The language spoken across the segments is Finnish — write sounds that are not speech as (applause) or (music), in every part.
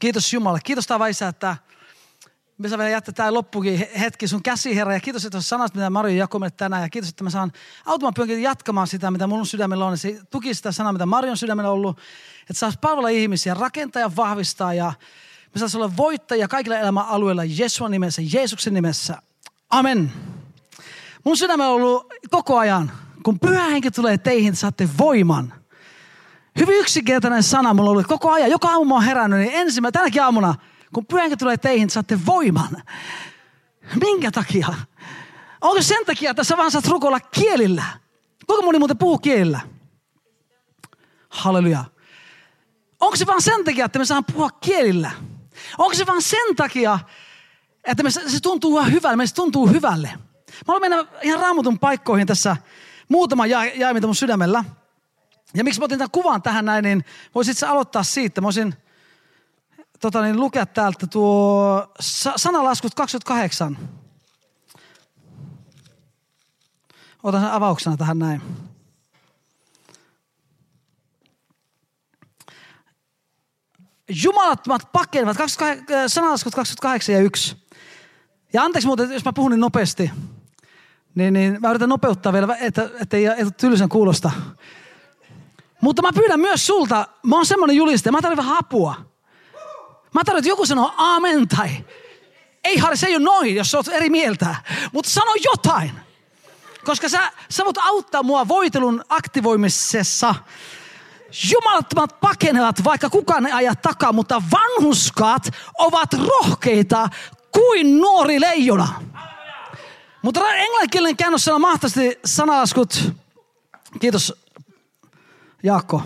Kiitos Jumala. Kiitos Taava Isä, että me saa vielä jättää tämä loppukin hetki sun käsi, Herra. Ja kiitos, että sanat, mitä Mario jakoi meille tänään. Ja kiitos, että mä saan auttamaan jatkamaan sitä, mitä mun sydämellä on. Ja se tuki sitä sanaa, mitä Marion sydämellä on ollut. Että saisi palvella ihmisiä, rakentaa ja vahvistaa. Ja me saisi olla voittajia kaikilla elämän alueilla Jeesuan nimessä, Jeesuksen nimessä. Amen. Mun sydämellä on ollut koko ajan, kun pyhä henki tulee teihin, saatte voiman. Hyvin yksinkertainen sana mulla ollut koko ajan. Joka aamu mä oon herännyt, niin ensimmäinen, tänäkin aamuna, kun pyhä tulee teihin, saatte voiman. Minkä takia? Onko sen takia, että sä vaan saat rukoilla kielillä? Kuinka moni muuten puhuu kielillä? Halleluja. Onko se vaan sen takia, että me saan puhua kielillä? Onko se vaan sen takia, että me, se tuntuu hyvälle, meistä tuntuu hyvälle? Mä haluan mennä ihan raamutun paikkoihin tässä muutama jae, mitä mun sydämellä. Ja miksi mä otin tämän kuvan tähän näin, niin voisit sä aloittaa siitä. Mä voisin tota niin, lukea täältä tuo sanalaskut 28. Otan sen avauksena tähän näin. Jumalattomat pakenevat, sanalaskut 28 ja 1. Ja anteeksi muuten, jos mä puhun niin nopeasti, niin, niin mä yritän nopeuttaa vielä, että, että ei, ei tylsän kuulosta. Mutta mä pyydän myös sulta, mä oon semmonen julistaja, mä tarvitsen vähän apua. Mä tarvitsen, että joku sanoo amen tai ei Harri, se ei ole noin, jos oot eri mieltä. Mutta sano jotain. Koska sä, sä voit auttaa mua voitelun aktivoimisessa. Jumalattomat pakenevat, vaikka kukaan ei aja takaa, mutta vanhuskaat ovat rohkeita kuin nuori leijona. Mutta englanninkielinen käännös sanoo mahtavasti sanalaskut. Kiitos Jaakko.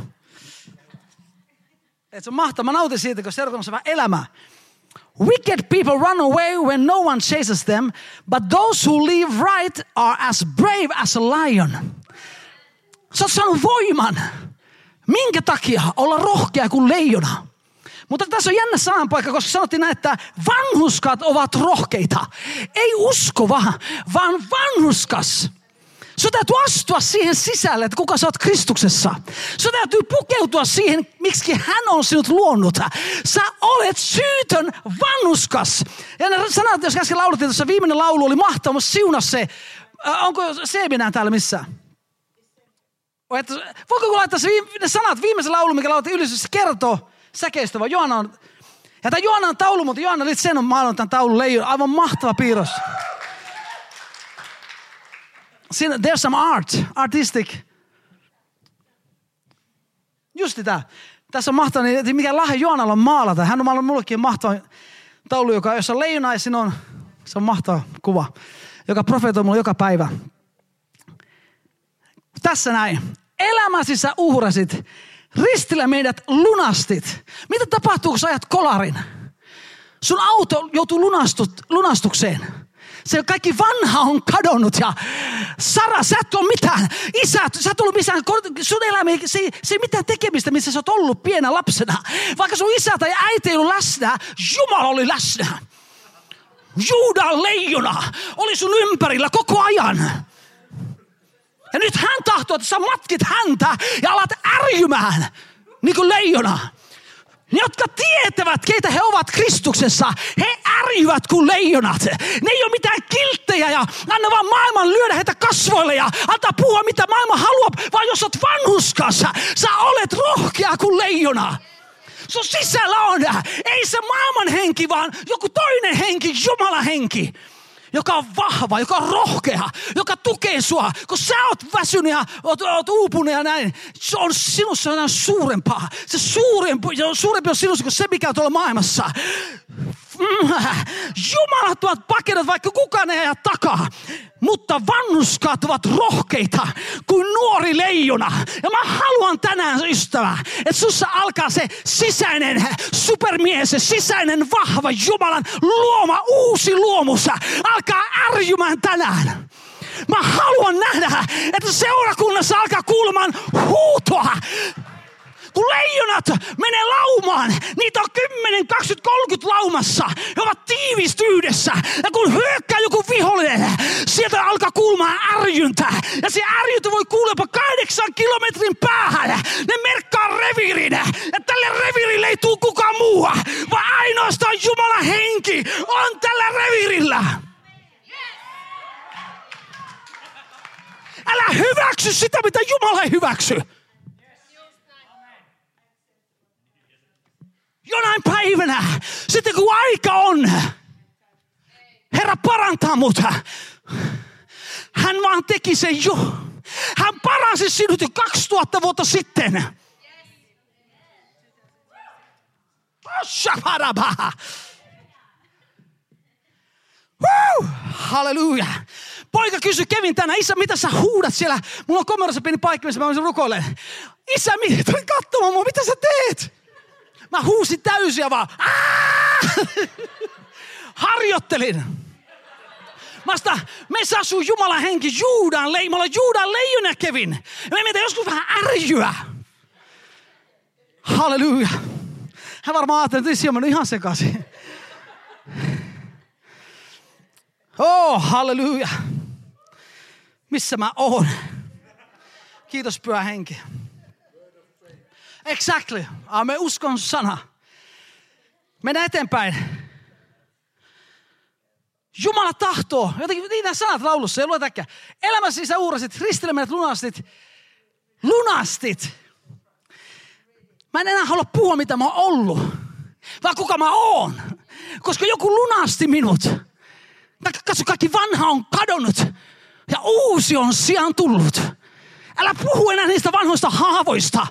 Et se on mahtavaa. Mä nautin siitä, kun seurakunnassa on elämä. Wicked people run away when no one chases them, but those who live right are as brave as a lion. Sä oot saanut voiman. Minkä takia olla rohkea kuin leijona? Mutta tässä on jännä sananpaikka, koska sanottiin näin, että vanhuskat ovat rohkeita. Ei uskova, vaan vanhuskas. Sun täytyy astua siihen sisälle, että kuka sä oot Kristuksessa. Sun täytyy pukeutua siihen, miksi hän on sinut luonut. Sä olet syytön vanhuskas. Ja ne sanat, jos äsken laulettiin, tuossa viimeinen laulu oli mahtava, siuna se. Äh, onko se minä täällä missä? Voiko laittaa se viime, ne sanat, viimeisen laulu, mikä laulettiin se kertoo säkeistä, vaan Johanna on, ja tämä Johanna on taulu, mutta Johanna sen on maalannut tämän taulun leijun. Aivan mahtava piirros. Siinä, there's some art, artistic. Just tämä. Tässä on mahtava, niin mikä lahja Joonalla on maalata. Hän on maalannut mullekin mahtava taulu, joka, jossa leijona ja on, se on mahtava kuva, joka profeetoi mulle joka päivä. Tässä näin. Elämäsi sä uhrasit. Ristillä meidät lunastit. Mitä tapahtuu, kun sä ajat kolarin? Sun auto joutuu lunastut, lunastukseen. Se kaikki vanha on kadonnut ja Sara, sä et ole mitään. Isä, sä et ollut missään. Sun elämä, se, se mitään tekemistä, missä sä oot ollut pienä lapsena. Vaikka sun isä tai äiti ei ollut läsnä, Jumala oli läsnä. Juudan leijona oli sun ympärillä koko ajan. Ja nyt hän tahtoo, että sä matkit häntä ja alat ärjymään niin kuin leijona. Ne, jotka tietävät, keitä he ovat Kristuksessa, he ärjyvät kuin leijonat. Ne ei ole mitään kilttejä ja anna vaan maailman lyödä heitä kasvoille ja antaa puhua mitä maailma haluaa. Vaan jos olet vanhuskas, sä olet rohkea kuin leijona. Sun sisällä on, ei se maailman henki, vaan joku toinen henki, Jumalan henki joka on vahva, joka on rohkea, joka tukee sua. Kun sä oot väsynyt ja oot, oot uupunut ja näin, se on sinussa jotain suurempaa. Se suurempi, se on suurempi on sinussa kuin se, mikä on tuolla maailmassa. (laughs) Jumalattomat pakenat, vaikka kukaan ei aja takaa. Mutta vannuskaat ovat rohkeita kuin nuori leijona. Ja mä haluan tänään, ystävä, että sussa alkaa se sisäinen supermies, se sisäinen vahva Jumalan luoma uusi luomus. Alkaa ärjymään tänään. Mä haluan nähdä, että seurakunnassa alkaa kuulemaan huutoa kun leijonat menee laumaan, niitä on 10, 20, 30 laumassa. He ovat tiivisti yhdessä. Ja kun hyökkää joku vihollinen, sieltä alkaa kuulumaan ärjyntä. Ja se ärjyntä voi kuulla kahdeksan kilometrin päähän. Ne merkkaa reviirin. Ja tälle reviirille ei tule kukaan muu Jumalan henki on tällä revirillä. Älä hyväksy sitä, mitä Jumala ei hyväksy. Jonain päivänä, sitten kun aika on, Herra parantaa mut. Hän vaan teki sen jo. Hän paransi sinut jo 2000 vuotta sitten. Halleluja. Poika kysyi Kevin tänään, isä, mitä sä huudat siellä? Mulla on komerossa pieni paikka, missä mä rukoilemaan. Isä, mitä katsomaan mua, mitä sä teet? Mä huusin täysiä vaan. Harjoittelin. Vasta meissä asuu Jumalan henki Juudan leimalla. Juudan leijona Kevin. Ja me meitä joskus vähän ärjyä. Halleluja. Hän varmaan ajattelee, että on ihan sekaisin. Oh, halleluja. Missä mä oon? Kiitos pyhä henki. Exactly. Amen. Uskon sana. Mennään eteenpäin. Jumala tahtoo. Jotenkin niitä sanat laulussa ei äkkiä. Elämässä sä uurasit, ristille lunastit. Lunastit. Mä en enää halua puhua, mitä mä oon ollut. Vaan kuka mä oon. Koska joku lunasti minut. Katso, kaikki vanha on kadonnut. Ja uusi on sijaan tullut. Älä puhu enää niistä vanhoista haavoista.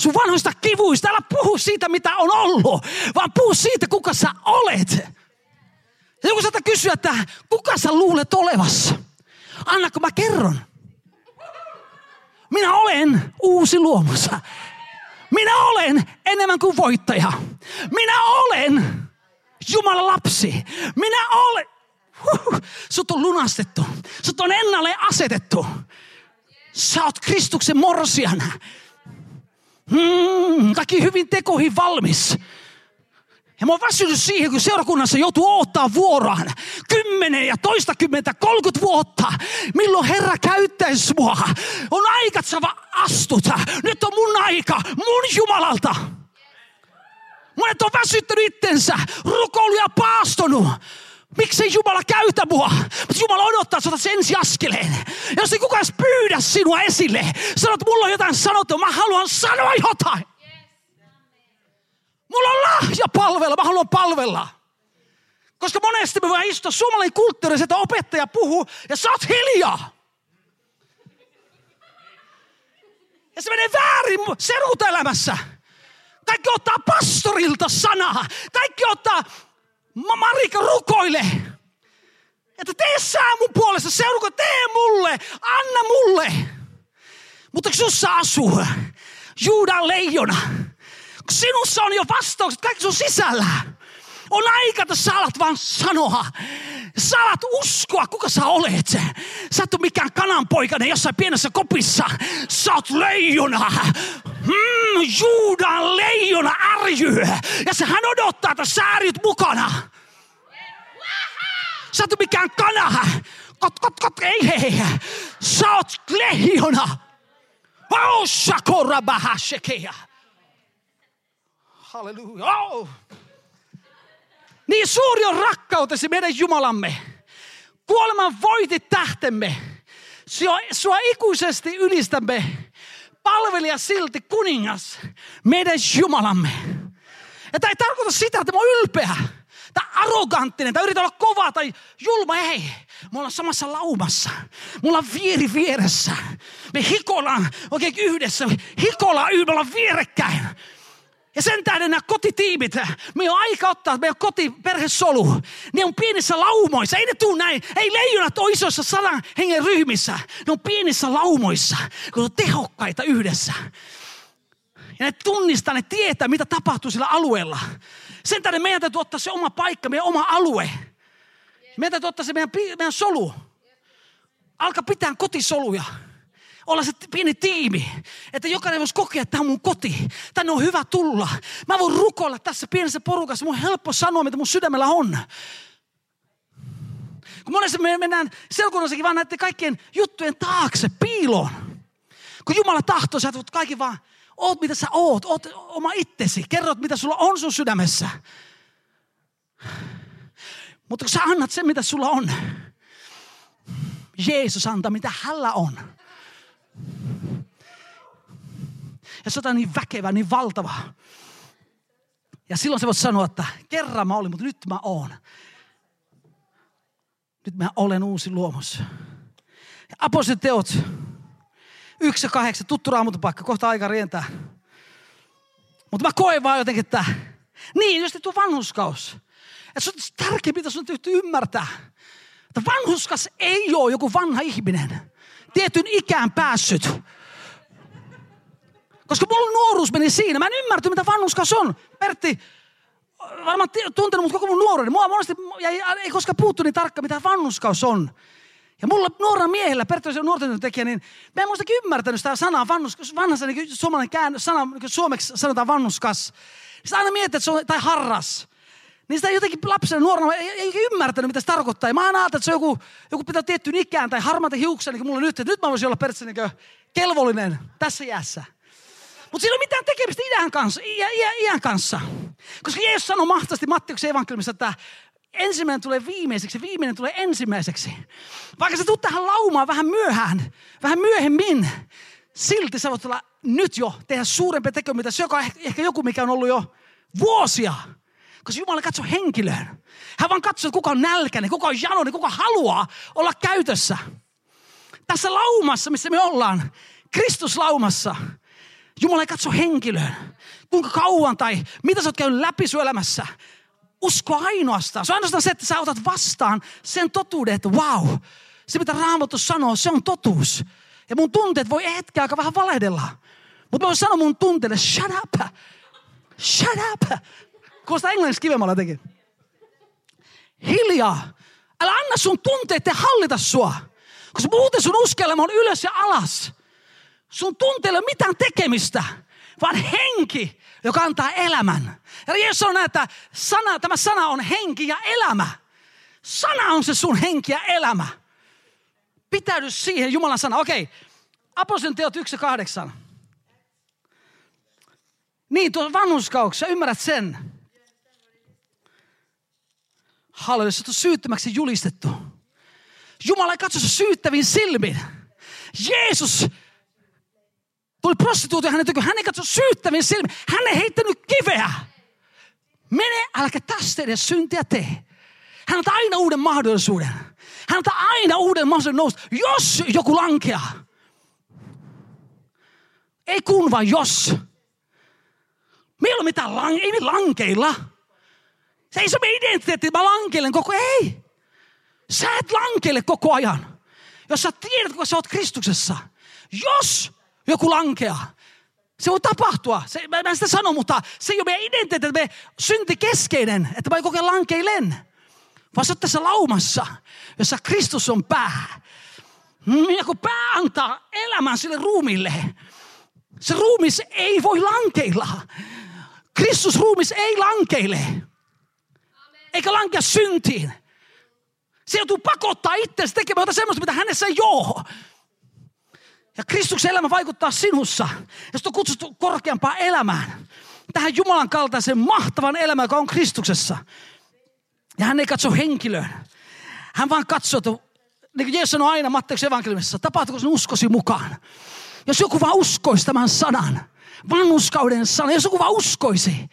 Sun vanhoista kivuista. Älä puhu siitä, mitä on ollut. Vaan puhu siitä, kuka sä olet. Ja joku saattaa kysyä, että kuka sä luulet olevassa? Annako mä kerron? Minä olen uusi luomussa. Minä olen enemmän kuin voittaja. Minä olen Jumalan lapsi. Minä olen... Huh, sut on lunastettu. Sut on ennalle asetettu. Sä oot Kristuksen morsiana. Hmm, kaikki hyvin tekoihin valmis. Ja mä oon väsynyt siihen, kun seurakunnassa joutuu odottaa vuoroaan. Kymmenen ja toista kymmentä, kolkut vuotta. Milloin Herra käyttäisi mua? On aika, että sä astut. Nyt on mun aika, mun Jumalalta. Monet on väsyttänyt itsensä, rukoilu ja paastonut. Miksei Jumala käytä mua? Mutta Jumala odottaa, että sen ensi askeleen. Jos ei kukaan pyydä sinua esille, sanot, mulla on jotain sanottu, mä haluan sanoa jotain. Mulla on lahja palvella, mä haluan palvella. Koska monesti me voidaan istua suomalainen kulttuuri, että opettaja puhuu ja sä oot hiljaa. Ja se menee väärin seruutelämässä. Kaikki ottaa pastorilta sanaa. Kaikki ottaa, Marika rukoile. Että tee sä mun puolesta, seurako, tee mulle, anna mulle. Mutta sinussa asuu Juudan leijona Sinussa on jo vastaukset kaikki sun sisällä. On aika, sä alat vaan sanoa. Sä alat uskoa, kuka sä olet. Sä et ole mikään kananpoikainen jossain pienessä kopissa. Sä oot leijona. Mm, Juudan leijona ärjyy. Ja se hän odottaa, että sä ärjyt mukana. Sä et ole mikään kana. Kot, kot, kot, ei hei. Sä oot leijona. Oh, shakora bahashekeja. Halleluja. Oh. Niin suuri on rakkautesi meidän Jumalamme. Kuoleman voitit tähtemme. Sua, sua ikuisesti ylistämme. Palvelija silti kuningas. Meidän Jumalamme. Ja tämä ei tarkoita sitä, että mä oon ylpeä. Tai arroganttinen, tai yritän olla kova tai julma. Ei, me ollaan samassa laumassa. Mulla on vieri vieressä. Me hikolaan oikein yhdessä. Hikolaan, me ollaan vierekkäin. Ja sen tähden nämä kotitiimit, me on aika ottaa meidän kotiperhesolu. Ne on pienissä laumoissa. Ei ne tuu näin. Ei leijonat ole isoissa sadan hengen ryhmissä. Ne on pienissä laumoissa, kun on tehokkaita yhdessä. Ja ne tunnistaa, ne tietää, mitä tapahtuu sillä alueella. Sen tähden meidän täytyy ottaa se oma paikka, meidän oma alue. Meidän täytyy ottaa se meidän, meidän solu. Alka pitää kotisoluja olla se pieni tiimi, että jokainen voisi kokea, että tämä on mun koti. Tänne on hyvä tulla. Mä voin rukoilla tässä pienessä porukassa. Mun on helppo sanoa, mitä mun sydämellä on. Kun monesti me mennään selkunnassakin vaan näiden kaikkien juttujen taakse, piiloon. Kun Jumala tahtoo, sä voit kaikki vaan, oot mitä sä oot, oot oma itsesi. Kerrot, mitä sulla on sun sydämessä. Mutta kun sä annat sen, mitä sulla on, Jeesus antaa, mitä hänellä on. Ja se on niin väkevä, niin valtava. Ja silloin se voit sanoa, että kerran mä olin, mutta nyt mä oon. Nyt mä olen uusi luomus. Ja apostolien teot, yksi ja kahdeksan, tuttu raamutupaikka, kohta aika rientää. Mutta mä koen vaan jotenkin, että niin, jos tuo vanhuskaus. Että se on tärkeää, mitä sun täytyy ymmärtää. Että vanhuskas ei ole joku vanha ihminen. Tietyn ikään päässyt. Koska mulla nuoruus meni siinä. Mä en ymmärtänyt, mitä vanhuskas on. Pertti, varmaan tuntenut mut koko mun nuoruuden. Mua monesti ei, ei koskaan puuttu niin tarkka, mitä vanhuskaus on. Ja mulla nuorena miehellä, Pertti on nuorten tekijä, niin mä en muistakin ymmärtänyt sitä sanaa vannuskas. Vanhassa niin suomalainen kään, sana, niin suomeksi sanotaan vannuskas. Sitä aina mietit, että se on, tai harras. Niin sitä jotenkin lapsena nuorena ei, ei, ymmärtänyt, mitä se tarkoittaa. Ja mä aina ajattelin, että se on joku, joku pitää tiettyyn ikään tai harmaata hiuksia, niin kuin mulla nyt. Että nyt mä voisin olla periaatteessa niin kelvollinen tässä jäässä. Mutta siinä ei ole mitään tekemistä iän kanssa, iän, iän kanssa. Koska Jeesus sanoi mahtavasti Mattiuksen evankeliumissa, että ensimmäinen tulee viimeiseksi, viimeinen tulee ensimmäiseksi. Vaikka sä tulet tähän laumaan vähän myöhään, vähän myöhemmin, silti sä voit olla nyt jo tehdä suurempia tekoja, mitä se joka, ehkä joku, mikä on ollut jo vuosia. Koska Jumala katsoo henkilöön. Hän vaan katsoo, kuka on nälkäinen, kuka on janoinen, kuka haluaa olla käytössä. Tässä laumassa, missä me ollaan, Kristuslaumassa, Jumala ei katso henkilöön. Kuinka kauan tai mitä sä oot käynyt läpi sun elämässä. Usko ainoastaan. Se on ainoastaan se, että sä otat vastaan sen totuuden, että wow, se mitä Raamattu sanoo, se on totuus. Ja mun tunteet voi hetken aika vähän valehdella. Mutta mä voin sanoa mun tunteille, shut up, shut up. Kuulostaa englanniksi kivemmalla teki. Hiljaa. Älä anna sun tunteiden hallita sua. Koska muuten sun uskelma on ylös ja alas. Sun tunteilla ei mitään tekemistä, vaan henki, joka antaa elämän. Ja Jeesus sanoo, että sana, tämä sana on henki ja elämä. Sana on se sun henki ja elämä. Pitäydy siihen Jumalan sana. Okei, Apostolien teot 1 ja 8. Niin, tuo vanhuskauksessa, ymmärrät sen. Halleluja, on syyttömäksi julistettu. Jumala ei katso syyttäviin silmin. Jeesus tuli prostituutio hänen tykö. Hän ei katso syyttäviin silmin. Hän ei heittänyt kiveä. Mene, älkä tästä edes syntiä tee. Hän antaa aina uuden mahdollisuuden. Hän antaa aina uuden mahdollisuuden nousta, jos joku lankeaa. Ei kun vaan jos. Me ei ole mitään lang- ei lankeilla. Se ei ole identiteetti, mä lankeilen koko ei. Sä et lankeile koko ajan. Jos sä tiedät, kun sä oot Kristuksessa. Jos joku lankeaa. Se voi tapahtua. Se, mä, en sitä sano, mutta se ei ole meidän identiteetti, että me synti keskeinen, että mä kokea lankeilen. Vaan sä tässä laumassa, jossa Kristus on pää. Ja kun pää antaa elämän sille ruumille, se ruumis ei voi lankeilla. Kristus ruumis ei lankeile. Eikä lankea syntiin. Se joutuu pakottaa itseänsä tekemään jotain semmoista, mitä hänessä ei ole. Ja Kristuksen elämä vaikuttaa sinussa. Ja on kutsuttu korkeampaan elämään. Tähän Jumalan kaltaisen mahtavan elämään, joka on Kristuksessa. Ja hän ei katso henkilöön. Hän vaan katsoo, että niin kuin Jeesus sanoi aina Matteuksen evankeliumissa, tapahtuuko sen uskosi mukaan. Jos joku vaan uskoisi tämän sanan, vanhuskauden sanan, jos joku vaan uskoisi,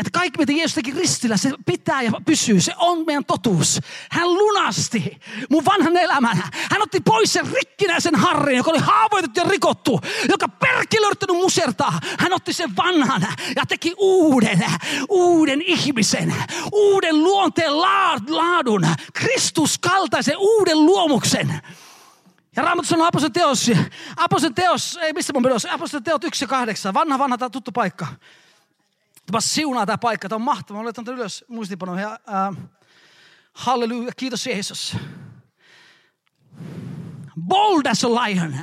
että kaikki, mitä Jeesus teki ristillä, se pitää ja pysyy. Se on meidän totuus. Hän lunasti mun vanhan elämän. Hän otti pois sen rikkinäisen harrin, joka oli haavoitettu ja rikottu, joka perkele yrittänyt musertaa. Hän otti sen vanhan ja teki uuden, uuden ihmisen, uuden luonteen laadun, Kristus kaltaisen uuden luomuksen. Ja Raamattu sanoo apostolien teos, apostolien teos, ei missä mun menossa, apostolien teot 1 ja 8, vanha vanha tuttu paikka. Tämä siunaa tämä paikka. Tämä on mahtava. Mä olen ylös muistipanoihin. Äh, halleluja. Kiitos Jeesus. Bold as a lion.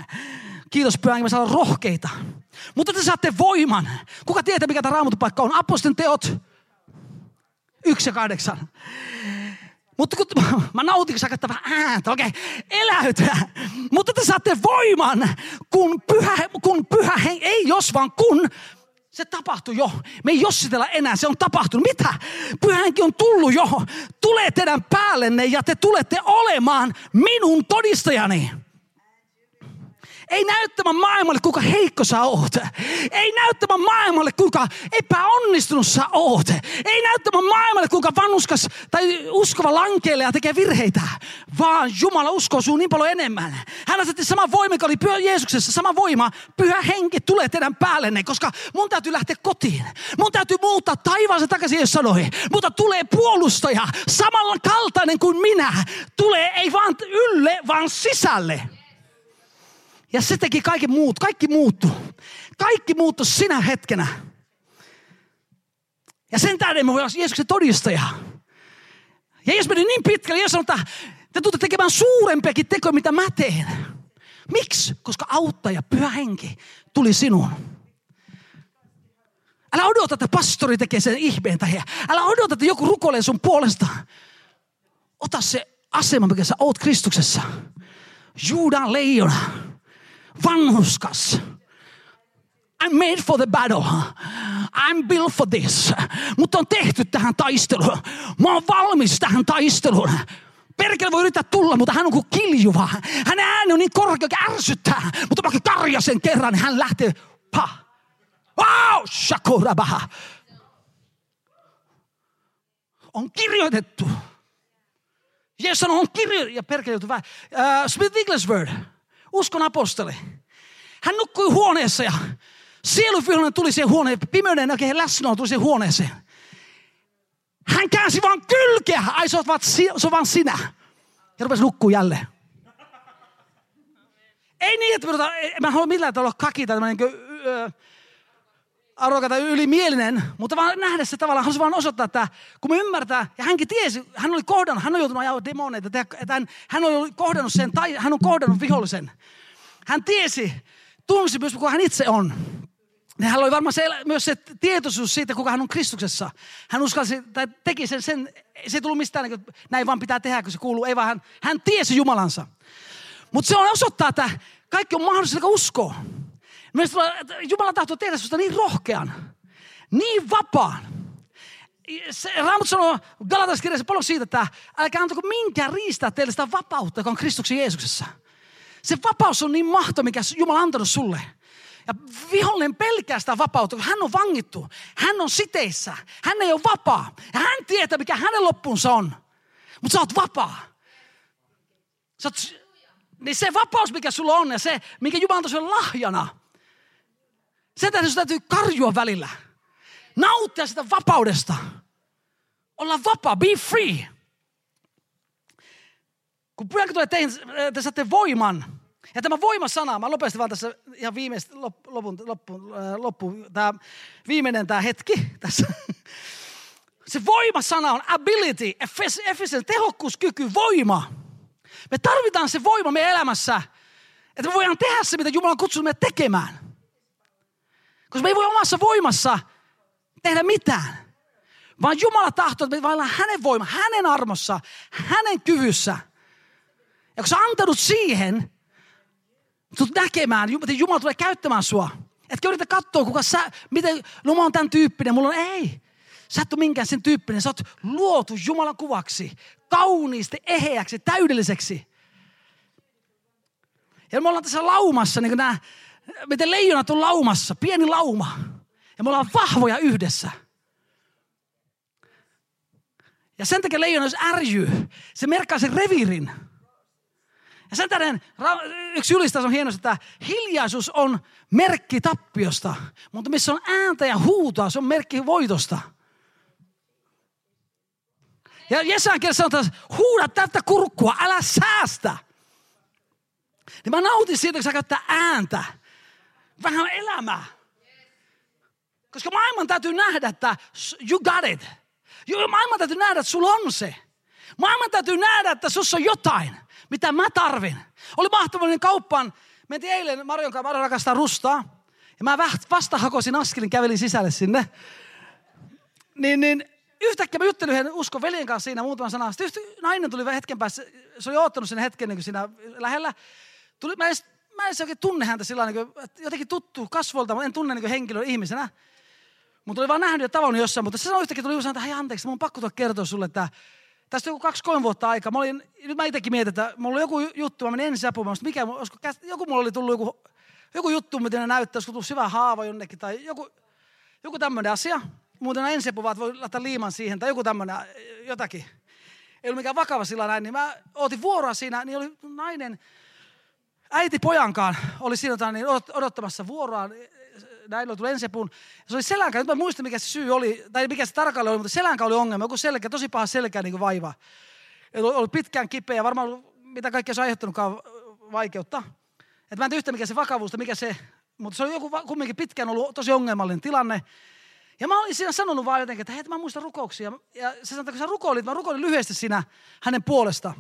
Kiitos pyhä, me saadaan rohkeita. Mutta te saatte voiman. Kuka tietää, mikä tämä raamatupaikka on? Apostin teot. Yksi ja kahdeksan. Mutta kun (laughs) mä nautin, kun sä vähän ääntä, okei, okay, eläytä. Mutta te saatte voiman, kun pyhä, kun pyhä, ei jos vaan kun Se tapahtui jo. Me ei jossitella enää, se on tapahtunut. Mitä? Pyhänkin on tullut jo. Tulee teidän päällenne ja te tulette olemaan minun todistajani. Ei näyttämään maailmalle, kuinka heikko sä oot. Ei näyttämään maailmalle, kuinka epäonnistunut sä oot. Ei näyttämään maailmalle, kuinka vannuskas tai uskova lankeille ja tekee virheitä. Vaan Jumala uskoo sinun niin paljon enemmän. Hän asetti sama voima, joka oli pyhä Jeesuksessa. Sama voima, pyhä henki tulee teidän päällenne. Koska mun täytyy lähteä kotiin. Mun täytyy muuttaa taivaansa takaisin, jos sanoi. Mutta tulee puolustaja, samalla kaltainen kuin minä. Tulee ei vaan ylle, vaan sisälle. Ja se teki kaiken muut. Kaikki muuttu. Kaikki muuttu sinä hetkenä. Ja sen tähden me voidaan Jeesuksen todistaja. Ja Jeesus meni niin pitkälle, Jeesus sanoi, että te tulette tekemään suurempiakin tekoja, mitä mä teen. Miksi? Koska auttaja, pyhä henki, tuli sinuun. Älä odota, että pastori tekee sen ihmeen tai älä odota, että joku rukoilee sun puolesta. Ota se asema, mikä sä oot Kristuksessa. Juudan leijona vanhuskas. I'm made for the battle. I'm built for this. Mutta on tehty tähän taisteluun. Mä oon valmis tähän taisteluun. Perkele voi yrittää tulla, mutta hän on kuin kiljuva. Hänen ääni on niin korkea, ärsyttää. Mutta vaikka karja sen kerran, niin hän lähtee. Pa. Wow, shakurabaha. On kirjoitettu. Jeesus on kirjoitettu. Ja perkele. Uh, Smith Wigglesworth uskon apostoli. Hän nukkui huoneessa ja sieluvihollinen tuli siihen huoneen, pimeyden näkee läsnä tuli siihen huoneeseen. Hän käänsi vaan kylkeä, ai se on vaan, vaan sinä. Ja rupesi nukkuu jälleen. Ei niin, että mä en halua millään tavalla kaki tai tämmöinen arvokas tai ylimielinen, mutta vaan nähdä se tavallaan, halusi vaan osoittaa, että kun me ymmärtää, ja hänkin tiesi, hän oli kohdannut, hän on joutunut ajaa demoneita, että hän, hän on kohdannut sen, tai hän on kohdannut vihollisen. Hän tiesi, tunsi myös, kuka hän itse on. Ja hän oli varmaan se, myös se tietoisuus siitä, kuka hän on Kristuksessa. Hän uskalsi, tai teki sen, sen se ei tullut mistään, niin että näin vaan pitää tehdä, kun se kuuluu. Ei vaan hän, hän tiesi Jumalansa. Mutta se on osoittaa, että kaikki on mahdollista, joka uskoo. Jumala tahtoo tehdä sinusta niin rohkean, niin vapaan. Se, Raamattu sanoo Galataskirjassa paljon siitä, että älkää antako minkään riistää teille sitä vapautta, joka on Kristuksen Jeesuksessa. Se vapaus on niin mahto, mikä Jumala on antanut sulle. Ja vihollinen pelkää sitä vapautta, kun hän on vangittu. Hän on siteissä. Hän ei ole vapaa. Ja hän tietää, mikä hänen loppunsa on. Mutta sä oot vapaa. Sä oot, niin se vapaus, mikä sulla on ja se, mikä Jumala antoi lahjana, sen tähden täytyy karjua välillä. Nauttia sitä vapaudesta. Olla vapaa, be free. Kun pyhä tulee teihin, te saatte voiman. Ja tämä voimasana, mä lopetin vaan tässä ihan viimeistä lopun, loppu, loppu tämä viimeinen tämä hetki tässä. (laughs) Se voimasana on ability, efficiency, tehokkuus, kyky, voima. Me tarvitaan se voima meidän elämässä, että me voidaan tehdä se, mitä Jumala on kutsunut meidät tekemään. Koska me ei voi omassa voimassa tehdä mitään. Vaan Jumala tahtoo, että me vaillaan hänen voima, hänen armossa, hänen kyvyssä. Ja kun sä antanut siihen, tulet näkemään, että Jumala tulee käyttämään sua. Etkä yritä katsoa, kuka sä, miten, no mä oon tämän tyyppinen, mulla on, ei. Sä et ole minkään sen tyyppinen, sä oot luotu Jumalan kuvaksi, kauniisti, eheäksi, täydelliseksi. Ja me ollaan tässä laumassa, niin kuin nämä miten leijonat on laumassa, pieni lauma. Ja me ollaan vahvoja yhdessä. Ja sen takia leijona, jos ärjyy, se merkkaa sen revirin. Ja sen tähden yksi ylistaus on hieno, että hiljaisuus on merkki tappiosta, mutta missä on ääntä ja huutoa, se on merkki voitosta. Ja Jesajan kielessä sanotaan, huuda täyttä kurkkua, älä säästä. Niin mä nautin siitä, kun sä käyttää ääntä vähän elämää. Koska maailman täytyy nähdä, että you got it. Maailman täytyy nähdä, että sulla on se. Maailman täytyy nähdä, että sussa on jotain, mitä mä tarvin. Oli mahtavallinen kauppaan. Mentiin eilen Marion kanssa, Marion rakastaa rustaa. Ja mä vasta hakosin askelin, kävelin sisälle sinne. Niin, niin yhtäkkiä mä juttelin yhden uskon veljen kanssa siinä muutaman sanan. Sitten nainen tuli hetken päässä, se oli oottanut sen hetken niin siinä lähellä. Tuli, mä en mä en oikein tunne häntä sillä niin jotenkin tuttu kasvolta, mutta en tunne niin henkilön ihmisenä. Mutta oli vaan nähnyt ja tavannut jossain, mutta se sanoi yhtäkkiä, tuli sanoa, että hei anteeksi, mun on pakko tulla kertoa sulle, että tästä joku kaksi, kolme vuotta aikaa. Mä olin, nyt mä itsekin mietin, että mulla oli joku juttu, mä menin ensin apumaan, mikä, olisiko, joku mulla oli tullut joku, joku juttu, miten ne näyttää, olisiko tullut syvä haava jonnekin tai joku, joku tämmöinen asia. Muuten ensiapu vaan, voi laittaa liiman siihen tai joku tämmöinen, jotakin. Ei ollut mikään vakava sillä näin, niin mä ootin vuoroa siinä, niin oli nainen, äiti pojankaan oli siinä niin odottamassa vuoroaan näin oli tullut ensiapuun. Se oli selänkä, nyt mä muistan mikä se syy oli, tai mikä se tarkalleen oli, mutta selänkä oli ongelma, joku selkä, tosi paha selkä niin vaiva. Oli, oli pitkään kipeä, varmaan mitä kaikkea se on aiheuttanutkaan vaikeutta. Että mä en tiedä yhtä mikä se vakavuus, mikä se, mutta se oli joku kumminkin pitkään ollut tosi ongelmallinen tilanne. Ja mä olin siinä sanonut vaan jotenkin, että hei, mä muistan rukouksia. Ja se sanoi, että kun sä rukoilit, mä rukoilin lyhyesti siinä hänen puolesta.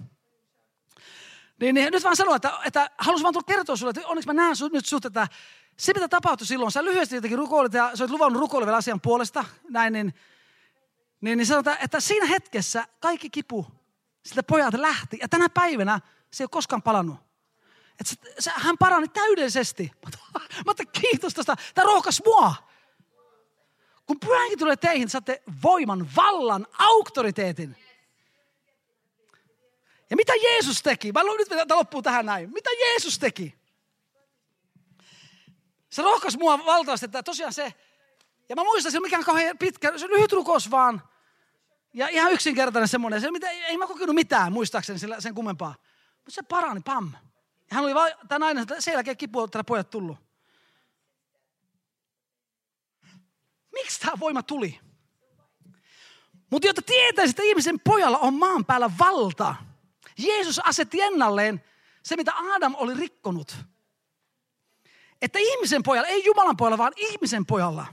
Niin, niin nyt vaan sanoin, että, että halusin vaan tulla kertoa sulle, että onneksi mä näen nyt sut, että se, mitä tapahtui silloin, sä lyhyesti jotenkin rukoilit ja sä olet luvannut rukoileville asian puolesta, näin, niin, niin, niin sanotaan, että siinä hetkessä kaikki kipu siltä pojalta lähti. Ja tänä päivänä se ei ole koskaan palannut. Että se, se, hän parani täydellisesti. (laughs) Mä kiitos tästä. Tämä rohkas mua. Kun pyhänkin tulee teihin, saatte voiman, vallan, auktoriteetin. Ja mitä Jeesus teki? Mä nyt tämä loppuu tähän näin. Mitä Jeesus teki? Se rohkas mua valtavasti, että tosiaan se, ja mä muistan, se mikään kauhean pitkä, se lyhyt rukous vaan. Ja ihan yksinkertainen semmoinen, se, mitä, ei mä kokenut mitään muistaakseni sillä, sen kummempaa. Mutta se parani, pam. Ja hän oli vaan, tämä nainen, sen jälkeen kipu tällä pojat tullut. Miksi tämä voima tuli? Mutta jotta tietäisi, että ihmisen pojalla on maan päällä valta, Jeesus asetti ennalleen se, mitä Adam oli rikkonut. Että ihmisen pojalla, ei Jumalan pojalla, vaan ihmisen pojalla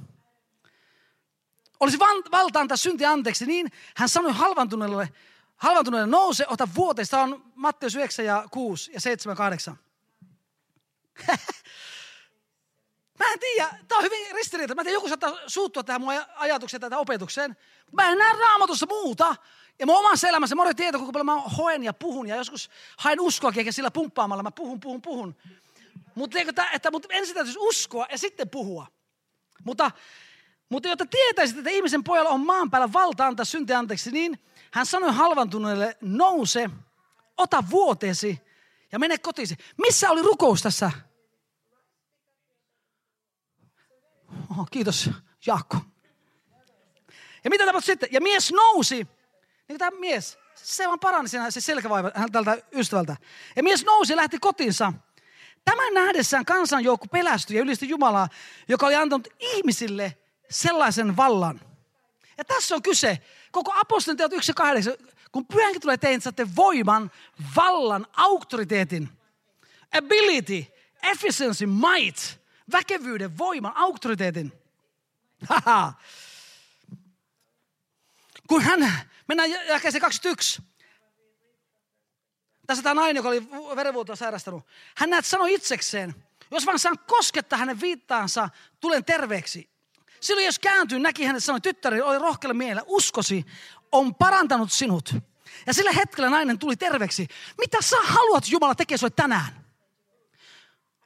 olisi valta antaa synti anteeksi, niin hän sanoi halvantuneelle, halvantuneelle nouse, ota vuoteesta. Tämä on Matteus 9 ja 6 ja 7 8. (laughs) Mä en tiedä, tämä on hyvin ristiriita. Mä en tiedä, joku saattaa suuttua tähän mun ajatukseen tätä opetukseen. Mä en näe raamatussa muuta. Ja mun omassa elämässä, mä olen tietää, kuinka paljon mä hoen ja puhun. Ja joskus haen uskoakin, eikä sillä pumppaamalla. Mä puhun, puhun, puhun. Mutta, että, että, mutta ensin täytyisi uskoa ja sitten puhua. Mutta, mutta jotta tietäisit, että ihmisen pojalla on maan päällä valta antaa synti anteeksi, niin hän sanoi halvantuneelle, nouse, ota vuoteesi ja mene kotiisi. Missä oli rukous tässä? Oh, kiitos, Jaakko. Ja mitä tapahtui sitten? Ja mies nousi, niin tämä mies, se vaan parani siinä se selkävaiva tältä ystävältä. Ja mies nousi ja lähti kotiinsa. Tämän nähdessään kansanjoukko pelästyi ja ylisti Jumalaa, joka oli antanut ihmisille sellaisen vallan. Ja tässä on kyse, koko apostolin teot 1 ja 8, kun pyhänkin tulee teihin, saatte voiman, vallan, auktoriteetin, ability, efficiency, might, väkevyyden, voiman, auktoriteetin. Haha. Kun hän, mennään jakeeseen 21, tässä tämä nainen, joka oli verenvuotoa sairastanut. Hän näet sanoi itsekseen, jos vaan saan koskettaa hänen viittaansa, tulen terveeksi. Silloin jos kääntyi, näki hänet sanoi, tyttäri oli rohkealla mielellä, uskosi on parantanut sinut. Ja sillä hetkellä nainen tuli terveeksi. Mitä sä haluat Jumala tekee sulle tänään?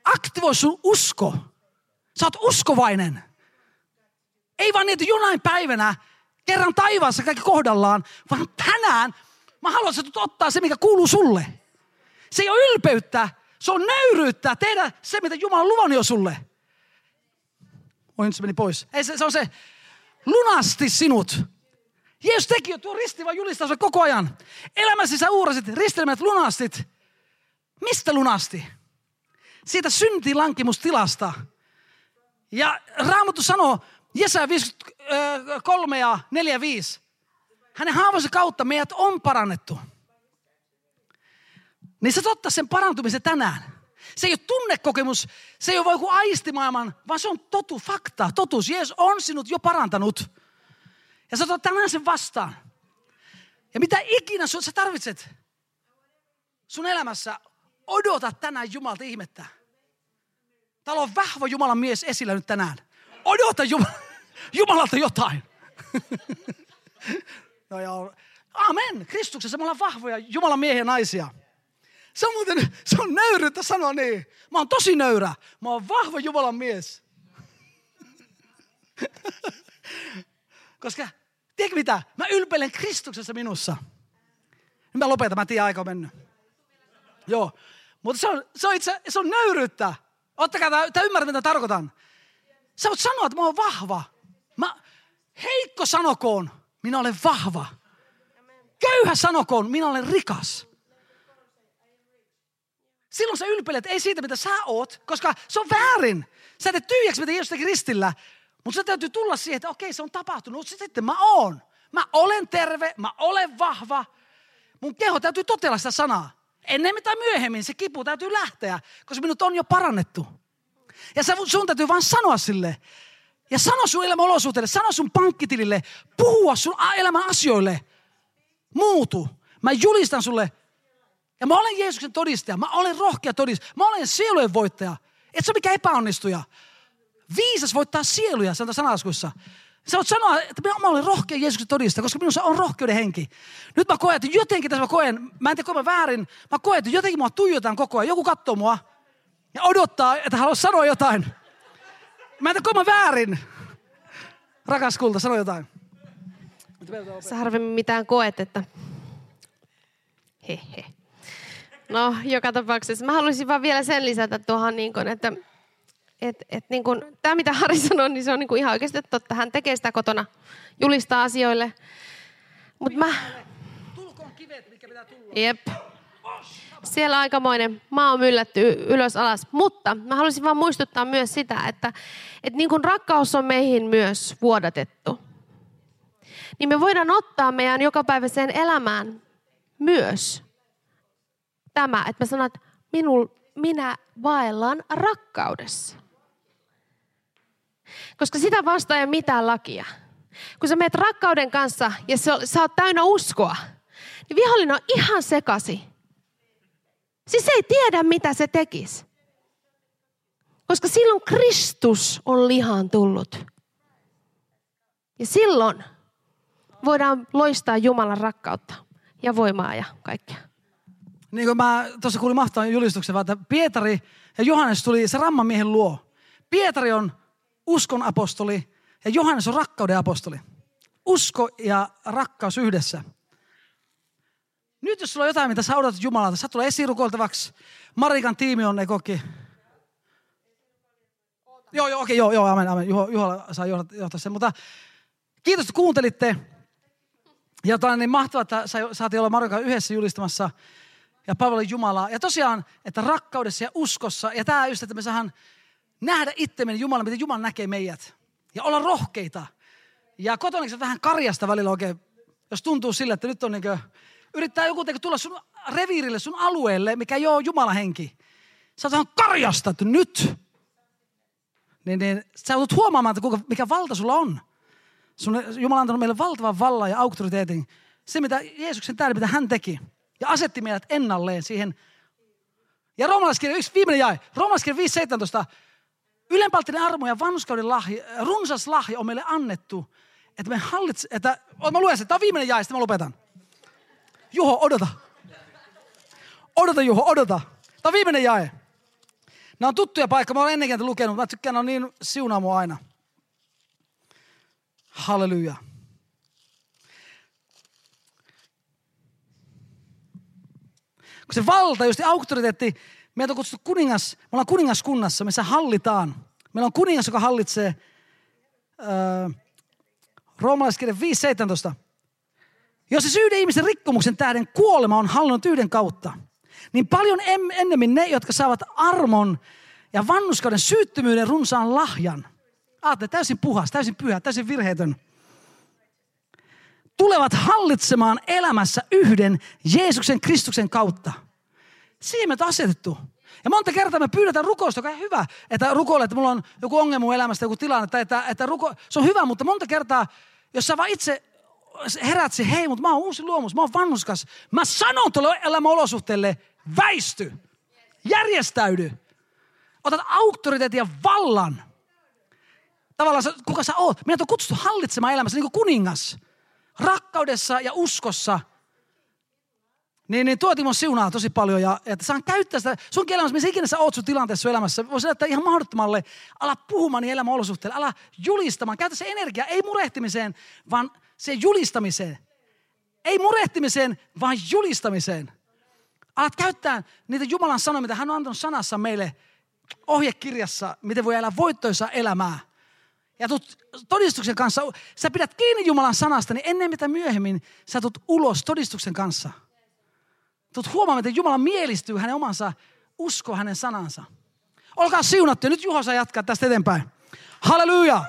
Aktivoi sun usko. Sä oot uskovainen. Ei vaan niin, että jonain päivänä kerran taivaassa kaikki kohdallaan, vaan tänään Mä haluan, että ottaa se, mikä kuuluu sulle. Se ei ole ylpeyttä, se on nöyryyttä tehdä se, mitä Jumala on luvannut jo sulle. Oi, nyt se meni pois. Ei, se, se on se, lunasti sinut. Jeesus teki jo tuo risti vaan julistaa koko ajan. Elämässä sä uurasit, ristelmät lunastit. Mistä lunasti? Siitä syntilankimustilasta. Ja Raamattu sanoo, Jesaja 53 ja 4 5. Hänen haavojensa kautta meidät on parannettu. Niin sä ottaa sen parantumisen tänään. Se ei ole tunnekokemus, se ei ole joku aistimaailman, vaan se on totu, fakta, totuus. Jeesus on sinut jo parantanut. Ja sä otat tänään sen vastaan. Ja mitä ikinä sä tarvitset sun elämässä, odota tänään Jumalta ihmettä. Täällä on vahva Jumalan mies esillä nyt tänään. Odota Jumalalta jotain. No ja amen, Kristuksessa me ollaan vahvoja Jumalan miehiä naisia. Se on muuten, se on nöyryyttä sanoa niin. Mä oon tosi nöyrä. Mä oon vahva Jumalan mies. Koska, tiedätkö mitä? Mä ylpeilen Kristuksessa minussa. Nyt mä lopetan, mä tiedän aika on mennyt. Joo. Mutta se on, se on itse, se on nöyryyttä. Ottakaa, tämä ymmärrät, mitä tarkoitan. Sä voit sanoa, että mä oon vahva. Mä, heikko sanokoon, minä olen vahva. Köyhä sanokoon, minä olen rikas. Silloin sä ylpeilet, ei siitä mitä sä oot, koska se on väärin. Sä teet tyhjäksi, mitä Jeesus teki ristillä. Mutta se täytyy tulla siihen, että okei, se on tapahtunut. Sitten mä oon. Mä olen terve, mä olen vahva. Mun keho täytyy totella sitä sanaa. Ennen tai myöhemmin se kipu täytyy lähteä, koska minut on jo parannettu. Ja sun täytyy vaan sanoa sille. Ja sano sun elämän olosuhteille, sano sun pankkitilille, puhua sun elämän asioille. Muutu. Mä julistan sulle. Ja mä olen Jeesuksen todistaja. Mä olen rohkea todistaja. Mä olen sielujen voittaja. Et se ole mikä epäonnistuja. Viisas voittaa sieluja, sanotaan sanaskuissa. Sä voit sanoa, että mä olen rohkea Jeesuksen todistaja, koska minussa on rohkeuden henki. Nyt mä koen, että jotenkin tässä mä koen, mä en tiedä koen väärin, mä koen, että jotenkin mua tuijotaan koko ajan. Joku katsoo mua ja odottaa, että haluaa sanoa jotain. Mä en tiedä väärin. Rakas kulta, sano jotain. Sä harvemmin mitään koet, että hehe. No, joka tapauksessa. Mä haluaisin vaan vielä sen lisätä tuohon, niin kun, että et, et niin kun, tämä mitä Harri sanoi, niin se on niin ihan oikeasti totta. Hän tekee sitä kotona, julistaa asioille. Mutta mä... Tulkoon kivet, mikä pitää tulla. Jep. Siellä aikamoinen maa on myllätty ylös alas. Mutta mä haluaisin vaan muistuttaa myös sitä, että, että niin kuin rakkaus on meihin myös vuodatettu, niin me voidaan ottaa meidän jokapäiväiseen elämään myös tämä, että me sanon, että minul, minä vaellan rakkaudessa. Koska sitä vastaa ei ole mitään lakia. Kun sä meet rakkauden kanssa ja sä oot täynnä uskoa, niin vihollinen on ihan sekasi. Siis se ei tiedä, mitä se tekisi. Koska silloin Kristus on lihaan tullut. Ja silloin voidaan loistaa Jumalan rakkautta ja voimaa ja kaikkea. Niin kuin mä tuossa kuulin mahtavan julistuksen, että Pietari ja Johannes tuli se rammamiehen luo. Pietari on uskon apostoli ja Johannes on rakkauden apostoli. Usko ja rakkaus yhdessä. Nyt jos sulla on jotain, mitä sä odotat Jumalalta, sä tulee esirukoiltavaksi. Marikan tiimi on ekoki. Joo, joo, okei, joo, joo, amen, amen. Juho, Juho saa johtaa sen. Mutta kiitos, että kuuntelitte. Ja tämä on niin mahtavaa, että saatiin olla Marikan yhdessä julistamassa ja palvella Jumalaa. Ja tosiaan, että rakkaudessa ja uskossa, ja tämä just, että me saadaan nähdä itsemme Jumala, miten Jumala näkee meidät. Ja olla rohkeita. Ja kotona se vähän karjasta välillä oikein, jos tuntuu sille, että nyt on niin kuin, yrittää joku tulla sun reviirille, sun alueelle, mikä ei ole Jumalan henki. Sä oot karjasta, että nyt. Niin, niin sä oot huomaamaan, että kuinka, mikä valta sulla on. Sun, Jumala on antanut meille valtavan vallan ja auktoriteetin. Se, mitä Jeesuksen täällä, mitä hän teki. Ja asetti meidät ennalleen siihen. Ja roomalaiskirja, yksi viimeinen jae. Roomalaiskirja 5.17. Ylenpalttinen armo ja vanhuskauden lahja, runsas lahja on meille annettu. Että me hallitse, että, mä luen sen, tämä on viimeinen jae, sitten mä lopetan. Juho, odota. Odota Juho, odota. Tämä on viimeinen jae. Nämä on tuttuja paikkoja, mä olen ennenkin lukenut, mä tykkään, ne on niin siunaa mua aina. Halleluja. Kun se valta, just auktoriteetti, meitä on kutsuttu kuningas, me ollaan kuningaskunnassa, missä hallitaan. Meillä on kuningas, joka hallitsee öö, roomalaiskirja 5.17. Jos se yhden ihmisen rikkomuksen tähden kuolema on hallinnut yhden kautta, niin paljon ennemmin ne, jotka saavat armon ja vannuskauden syyttömyyden runsaan lahjan. Aatte, täysin puhas, täysin pyhä, täysin virheetön. Tulevat hallitsemaan elämässä yhden Jeesuksen Kristuksen kautta. Siihen me on asetettu. Ja monta kertaa me pyydetään rukousta, joka on hyvä, että rukoile, että mulla on joku ongelma elämästä, joku tilanne, tai että, että ruko, se on hyvä, mutta monta kertaa, jos sä vaan itse herät se, hei, mutta mä oon uusi luomus, mä oon vannuskas. Mä sanon tuolle elämän olosuhteelle, väisty, järjestäydy. Otat auktoriteetin ja vallan. Tavallaan kuka sä oot. Meidät on kutsuttu hallitsemaan elämässä niin kuin kuningas. Rakkaudessa ja uskossa. Niin, niin tuo Timo siunaa tosi paljon ja että saan käyttää sitä sun elämässä, missä ikinä sä oot sun tilanteessa sun elämässä. Voisi näyttää ihan mahdottomalle. Ala puhumaan niin elämän olosuhteille, ala julistamaan. Käytä se energia, ei murehtimiseen, vaan se julistamiseen. Ei murehtimiseen, vaan julistamiseen. Alat käyttää niitä Jumalan sanoja, mitä hän on antanut sanassa meille ohjekirjassa, miten voi elää voittoisa elämää. Ja tulet todistuksen kanssa, sä pidät kiinni Jumalan sanasta, niin ennen mitä myöhemmin sä tulet ulos todistuksen kanssa. Tulet huomaamaan, että Jumala mielistyy hänen omansa, usko hänen sanansa. Olkaa siunattu. Nyt Juho saa jatkaa tästä eteenpäin. Halleluja!